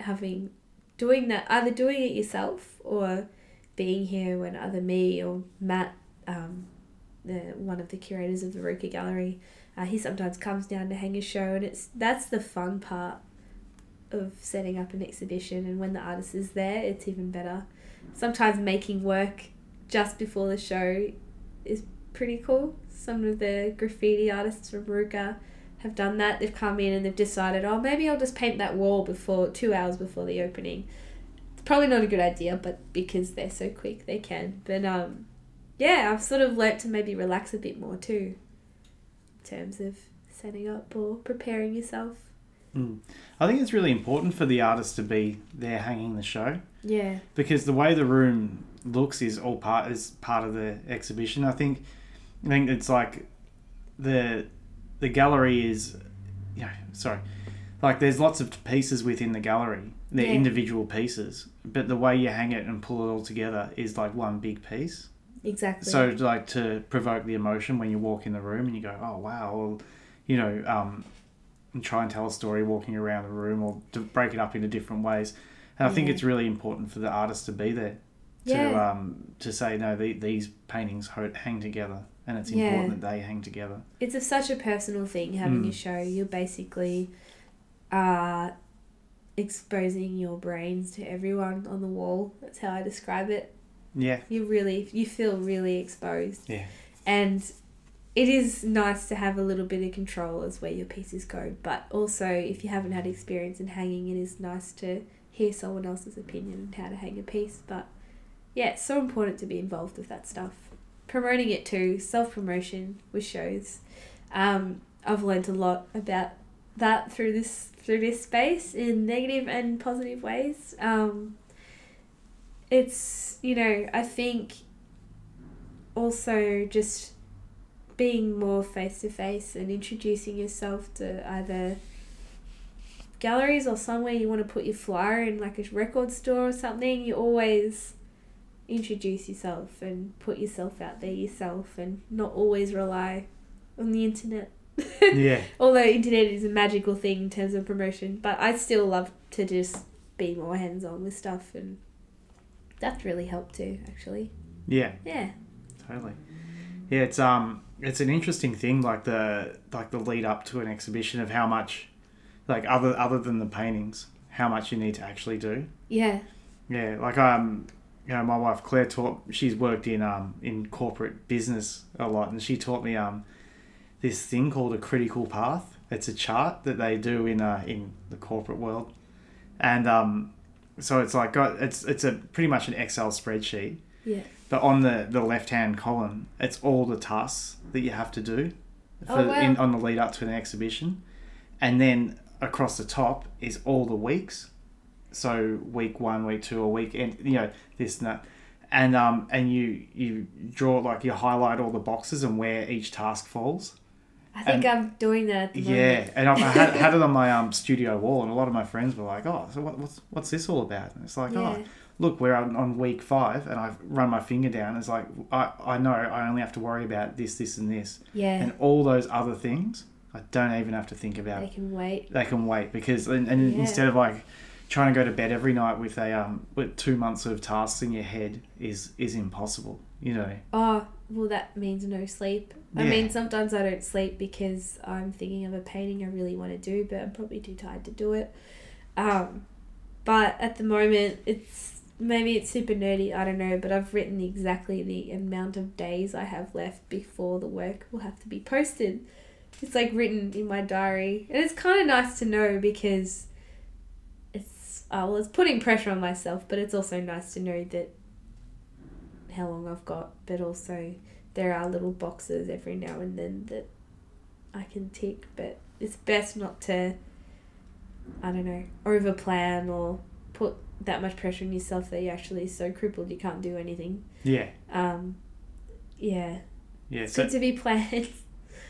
having doing that either doing it yourself or being here when either me or Matt, um, the one of the curators of the RVCA Gallery, uh, he sometimes comes down to hang a show, and it's that's the fun part of setting up an exhibition. And when the artist is there, it's even better. Sometimes making work just before the show is pretty cool. Some of the graffiti artists from RVCA have done that. They've come in and they've decided, oh, maybe I'll just paint that wall before two hours before the opening. It's probably not a good idea, but because they're so quick, they can. But um, yeah, I've sort of learnt to maybe relax a bit more too, in terms of setting up or preparing yourself. Mm. I think it's really important for the artist to be there hanging the show Yeah, because the way the room looks is all part is part of the exhibition. I think I think it's like the the gallery is yeah sorry like there's lots of pieces within the gallery they're Yeah. individual pieces but the way you hang it and pull it all together is like one big piece exactly. so like to provoke the emotion when you walk in the room and you go oh wow well, you know um and try and tell a story walking around the room or to break it up into different ways and i think it's really important for the artist to be there to Yeah. um to say no the, these paintings hang together and it's Yeah. important that they hang together it's a, such a personal thing having Mm. a show. You're basically uh, exposing your brains to everyone on the wall. That's how I describe it. yeah You really, you feel really exposed. Yeah. And it is nice to have a little bit of control as where your pieces go. But also, if you haven't had experience in hanging, it is nice to hear someone else's opinion on how to hang a piece. But yeah, it's so important to be involved with that stuff. Promoting it too, self promotion with shows. Um, I've learned a lot about that through this through this space in negative and positive ways. Um, it's you know I think also just being more face to face and introducing yourself to either galleries or somewhere you want to put your flyer in like a record store or something you always introduce yourself and put yourself out there yourself and not always rely on the internet yeah although internet is a magical thing in terms of promotion but i still love to just be more hands-on with stuff and that's really helped too, actually. Yeah, Yeah. totally. Yeah, it's um, it's an interesting thing, like the like the lead up to an exhibition of how much, like other other than the paintings, how much you need to actually do. Yeah. Yeah, like um, you know, my wife Claire taught. She's worked in um in corporate business a lot, and she taught me um this thing called a critical path. It's a chart that they do in uh in the corporate world, and um, so it's like got it's it's a pretty much an Excel spreadsheet, Yeah. but on the the left hand column, it's all the tasks that you have to do for Oh, wow. in on the lead up to an exhibition, and then across the top is all the weeks. So week one, week two, or week end, you know this and that, and um and you you draw like you highlight all the boxes and where each task falls. I think I'm doing that at the Yeah, and I had, had it on my um studio wall, and a lot of my friends were like, "Oh, so what, what's what's this all about?" And it's like, Yeah. "Oh, look, we're on, on week five, and I've run my finger down. It's like I I know I only have to worry about this, this, and this, Yeah. and all those other things I don't even have to think about. they can wait. They can wait because and, and Yeah. instead of like trying to go to bed every night with a um with two months of tasks in your head is is impossible. You know. Oh, well, that means no sleep. I mean, sometimes I don't sleep because I'm thinking of a painting I really want to do, but I'm probably too tired to do it. Um, but at the moment, it's maybe it's super nerdy. I don't know, but I've written exactly the amount of days I have left before the work will have to be posted. It's like written in my diary, and it's kind of nice to know because uh, well, it's putting pressure on myself, but it's also nice to know that how long I've got, but also there are little boxes every now and then that I can tick, but it's best not to, I don't know, over plan or put that much pressure on yourself that you're actually so crippled you can't do anything. Yeah. Um, yeah, Yeah. it's So good to be planned.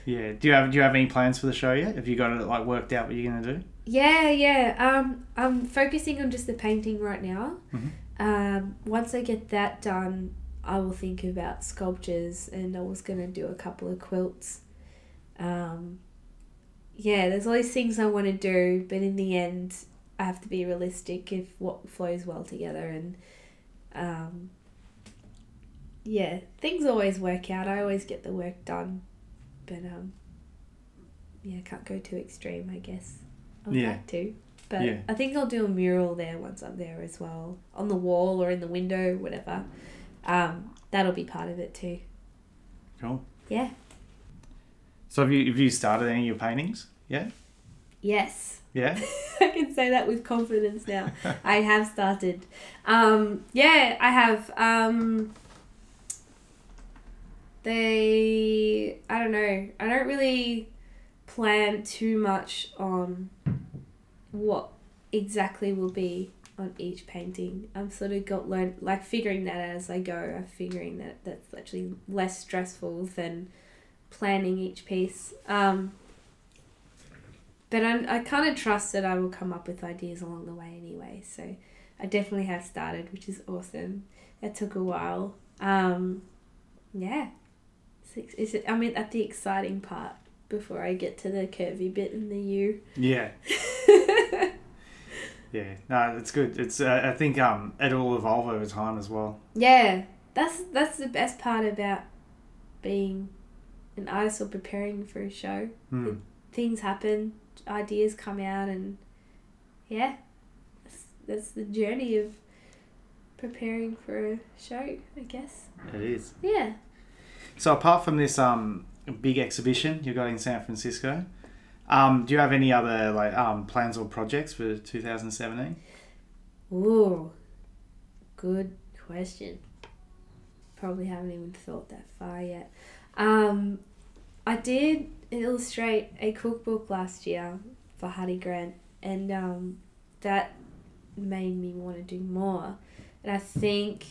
Yeah. Do you have do you have any plans for the show yet? Have you got it like worked out what you're gonna do? Yeah, yeah. Um, I'm focusing on just the painting right now. Mhm. Um, once I get that done, I will think about sculptures, and I was gonna do a couple of quilts. Um, yeah, there's all these things I want to do, but in the end, I have to be realistic if what flows well together, and um, yeah, things always work out. I always get the work done, but um, yeah, can't go too extreme, I guess. I'd Yeah. like to. But Yeah. I think I'll do a mural there once I'm there as well. On the wall or in the window, whatever. Um, that'll be part of it too. Cool. Yeah. So have you have you started any of your paintings? Yeah. Yes. Yeah. I can say that with confidence now. I have started. Um, yeah, I have. Um, they, I don't know. I don't really plan too much on what exactly will be on each painting. I'm sort of got learn like figuring that out as I go. I'm figuring that that's actually less stressful than planning each piece. Um, but I'm, I kind of trust that I will come up with ideas along the way anyway. So I definitely have started, which is awesome. That took a while. Um, yeah. It's, it's, I mean, at the exciting part before I get to the curvy bit in the U. Yeah. Yeah. No, it's good. It's uh, I think um it'll evolve over time as well. Yeah, that's that's the best part about being an artist or preparing for a show. Hmm. Things happen, ideas come out, and yeah, that's, that's the journey of preparing for a show, I guess. It is. Yeah. So apart from this um big exhibition you've got in San Francisco, um, do you have any other like um plans or projects for 2017? Ooh, good question. Probably haven't even thought that far yet. Um, I did illustrate a cookbook last year for Hattie Grant, and um, that made me want to do more. And I think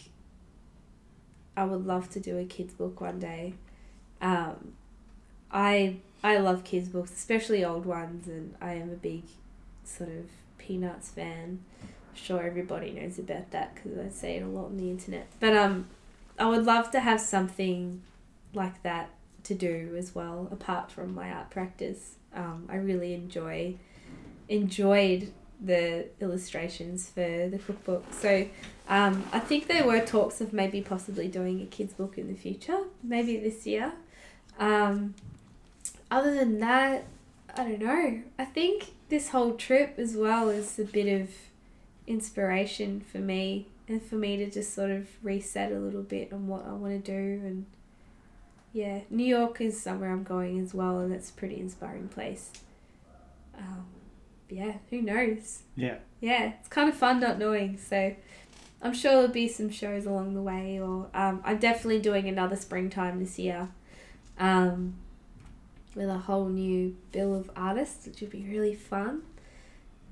I would love to do a kids book one day. Um, I I love kids books, especially old ones, and I am a big sort of Peanuts fan sure everybody knows about that because I say it a lot on the internet. But um, I would love to have something like that to do as well, apart from my art practice. Um, I really enjoy enjoyed the illustrations for the cookbook. So um, I think there were talks of maybe possibly doing a kids book in the future, maybe this year. Um, other than that, I don't know. I think this whole trip as well is a bit of inspiration for me and for me to just sort of reset a little bit on what I want to do and yeah, New York is somewhere I'm going as well, and it's a pretty inspiring place. Um, yeah, who knows? Yeah. Yeah, it's kind of fun not knowing. So I'm sure there'll be some shows along the way, or um, I'm definitely doing another springtime this year um, with a whole new bill of artists, which would be really fun.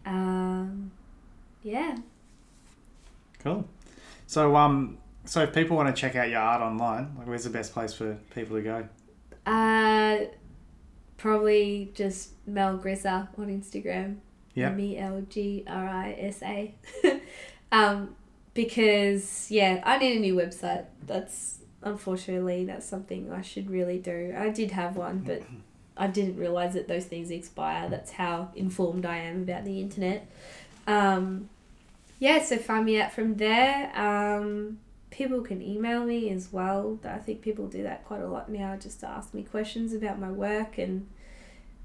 Um, yeah. Cool. So um, so if people want to check out your art online, like where's the best place for people to go? Uh, probably just Mel Grisa on Instagram. Yeah. M E L G R I S A. Um, because yeah, I need a new website. That's unfortunately that's something I should really do. I did have one, but I didn't realize that those things expire. That's how informed I am about the internet. Um, yeah, so find me out from there. Um, people can email me as well. I think people do that quite a lot now, just to ask me questions about my work and.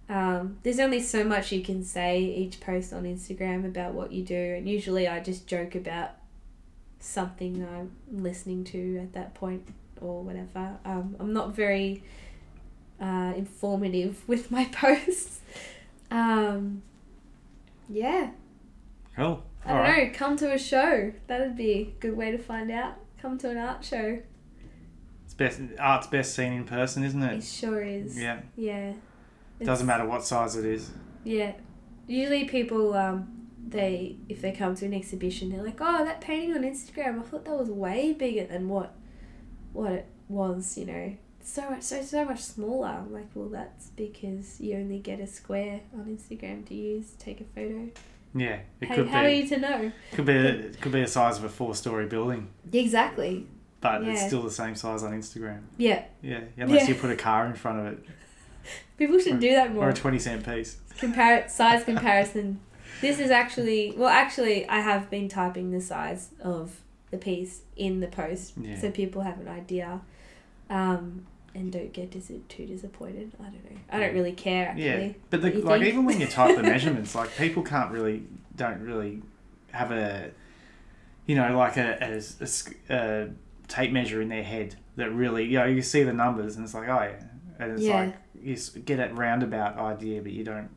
Um, there's only so much you can say each post on Instagram about what you do, and usually I just joke about something I'm listening to at that point or whatever. Um, I'm not very uh, informative with my posts. Um, yeah, Cool. I don't know. Come to a show. That'd be a good way to find out. Come to an art show. It's best art's best seen in person, isn't It it? sure is. Yeah. Yeah. It Doesn't matter what size it is. Yeah. Usually people um they if they come to an exhibition they're like, Oh, that painting on Instagram, I thought that was way bigger than what what it was, you know. So much so so much smaller. I'm like, well that's because you only get a square on Instagram to use take a photo. Yeah. It how could how are be you to know? could be it could be a size of a four story building, Exactly. but it's still the same size on Instagram. Yeah. Yeah. Unless Yeah. you put a car in front of it People should do that more. or a twenty cent piece. Compar size comparison. This is actually well actually I have been typing the size of the piece in the post Yeah. so people have an idea um, and don't get dis- too disappointed. I don't know. I don't really care actually. Yeah, but the, like think? even when you type the measurements, like people can't really don't really have a you know like a a a tape measure in their head that really you know you see the numbers and it's like oh yeah, and it's Yeah. like you get a roundabout idea, but you don't.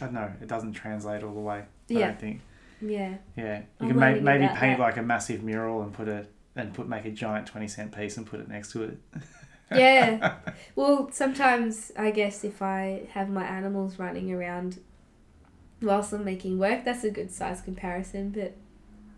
I don't know. It doesn't translate all the way. I Yeah. don't think. Yeah. Yeah, you I'm can may, maybe paint that. like a massive mural and put a and put make a giant twenty cent piece and put it next to it. Yeah. well, sometimes I guess if I have my animals running around whilst I'm making work, that's a good size comparison. But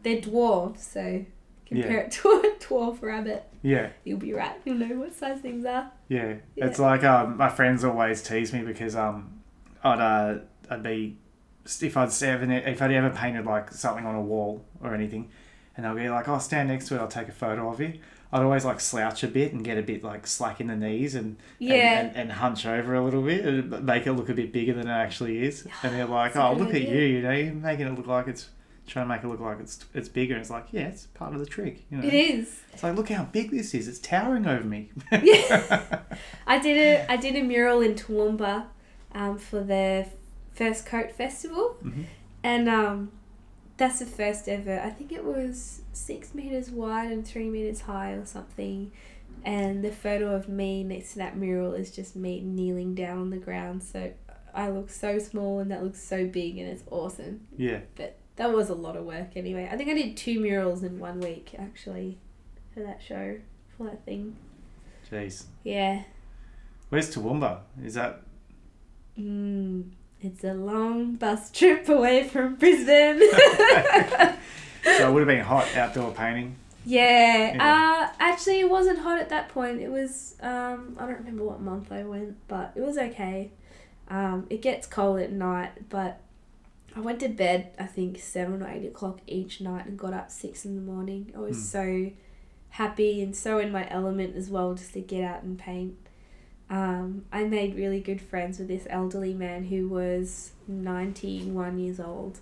they're dwarves, so compare it to a dwarf rabbit. Yeah. You'll be right. You'll know what size things are. Yeah, Yeah. it's like um, my friends always tease me because um, I'd uh, I'd be if I'd ever if I'd ever painted like something on a wall or anything, and they'll be like, "Oh, stand next to it. I'll take a photo of you." I'd always like slouch a bit and get a bit like slack in the knees and Yeah. and, and, and hunch over a little bit and make it look a bit bigger than it actually is. And they're like, "Oh, look at you! You know, you're making it look like it's." Trying to make it look like it's it's bigger. It's like, yeah, it's part of the trick. You know, It is. it's like, look how big this is. It's towering over me. Yeah. I did a I did a mural in Toowoomba um, for the First Coat Festival, Mhm. and um, that's the first ever. I think it was six meters wide and three meters high or something. And the photo of me next to that mural is just me kneeling down on the ground. So I look so small and that looks so big and it's awesome. Yeah. But that was a lot of work anyway. I think I did two murals in one week actually for that show, for that thing. Jeez. Yeah. Where's Toowoomba? Is that Mm, it's a long bus trip away from Brisbane. so? It would have been hot outdoor painting. yeah. Yeah. Uh, actually, it wasn't hot at that point. It was um, I don't remember what month I went, but it was okay. Um, it gets cold at night, but I went to bed I think seven or eight o'clock each night and got up six in the morning. I was Hmm. so happy and so in my element as well, just to get out and paint. Um, I made really good friends with this elderly man who was 91 years old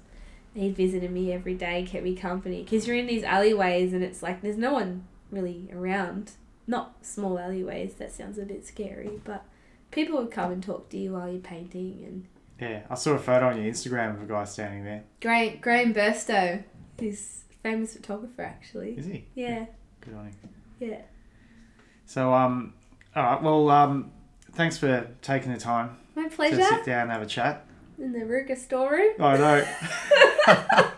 he visited me every day, kept me company. Because you're in these alleyways and it's like there's no one really around. Not small alleyways, that sounds a bit scary, but people would come and talk to you while you're painting. And Yeah, I saw a photo on your Instagram of a guy standing there. Graham, Graham Burstow, who's a famous photographer actually. Is he? Yeah, Good on him. yeah. So, um, all right. Well, um, thanks for taking the time My to pleasure. sit down and have a chat. In the RVCA storeroom. I know.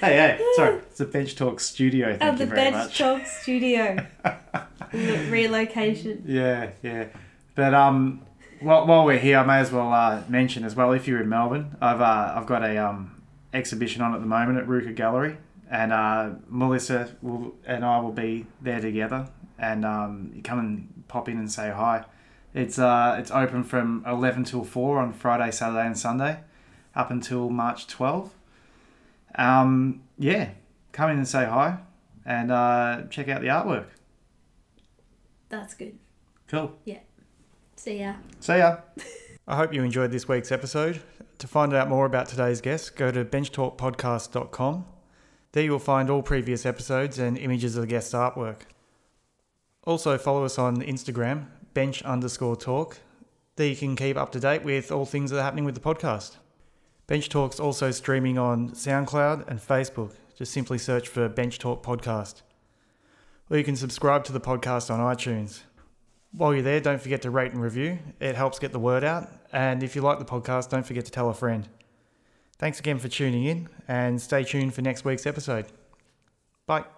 hey, hey, sorry. It's a Bench Talk studio. Thank you the Bench much. Talk studio. Relocation. Yeah, yeah. But um, while, while we're here, I may as well uh, mention as well. If you're in Melbourne, I've uh, I've got a um exhibition on at the moment at RVCA Gallery, and uh, Melissa will and I will be there together. And um, come and pop in and say hi. It's uh it's open from eleven till four on Friday, Saturday, and Sunday, up until March 12. Um, yeah, come in and say hi, and uh, check out the artwork. That's good. Cool. Yeah. See ya. See ya. I hope you enjoyed this week's episode. To find out more about today's guest, go to benchtalkpodcast.com. There you will find all previous episodes and images of the guest's artwork. Also, follow us on Instagram, bench underscore talk. There you can keep up to date with all things that are happening with the podcast. Bench Talk's also streaming on SoundCloud and Facebook. Just simply search for Bench Talk Podcast. Or you can subscribe to the podcast on iTunes. While you're there, don't forget to rate and review. It helps get the word out. And if you like the podcast, don't forget to tell a friend. Thanks again for tuning in and stay tuned for next week's episode. Bye.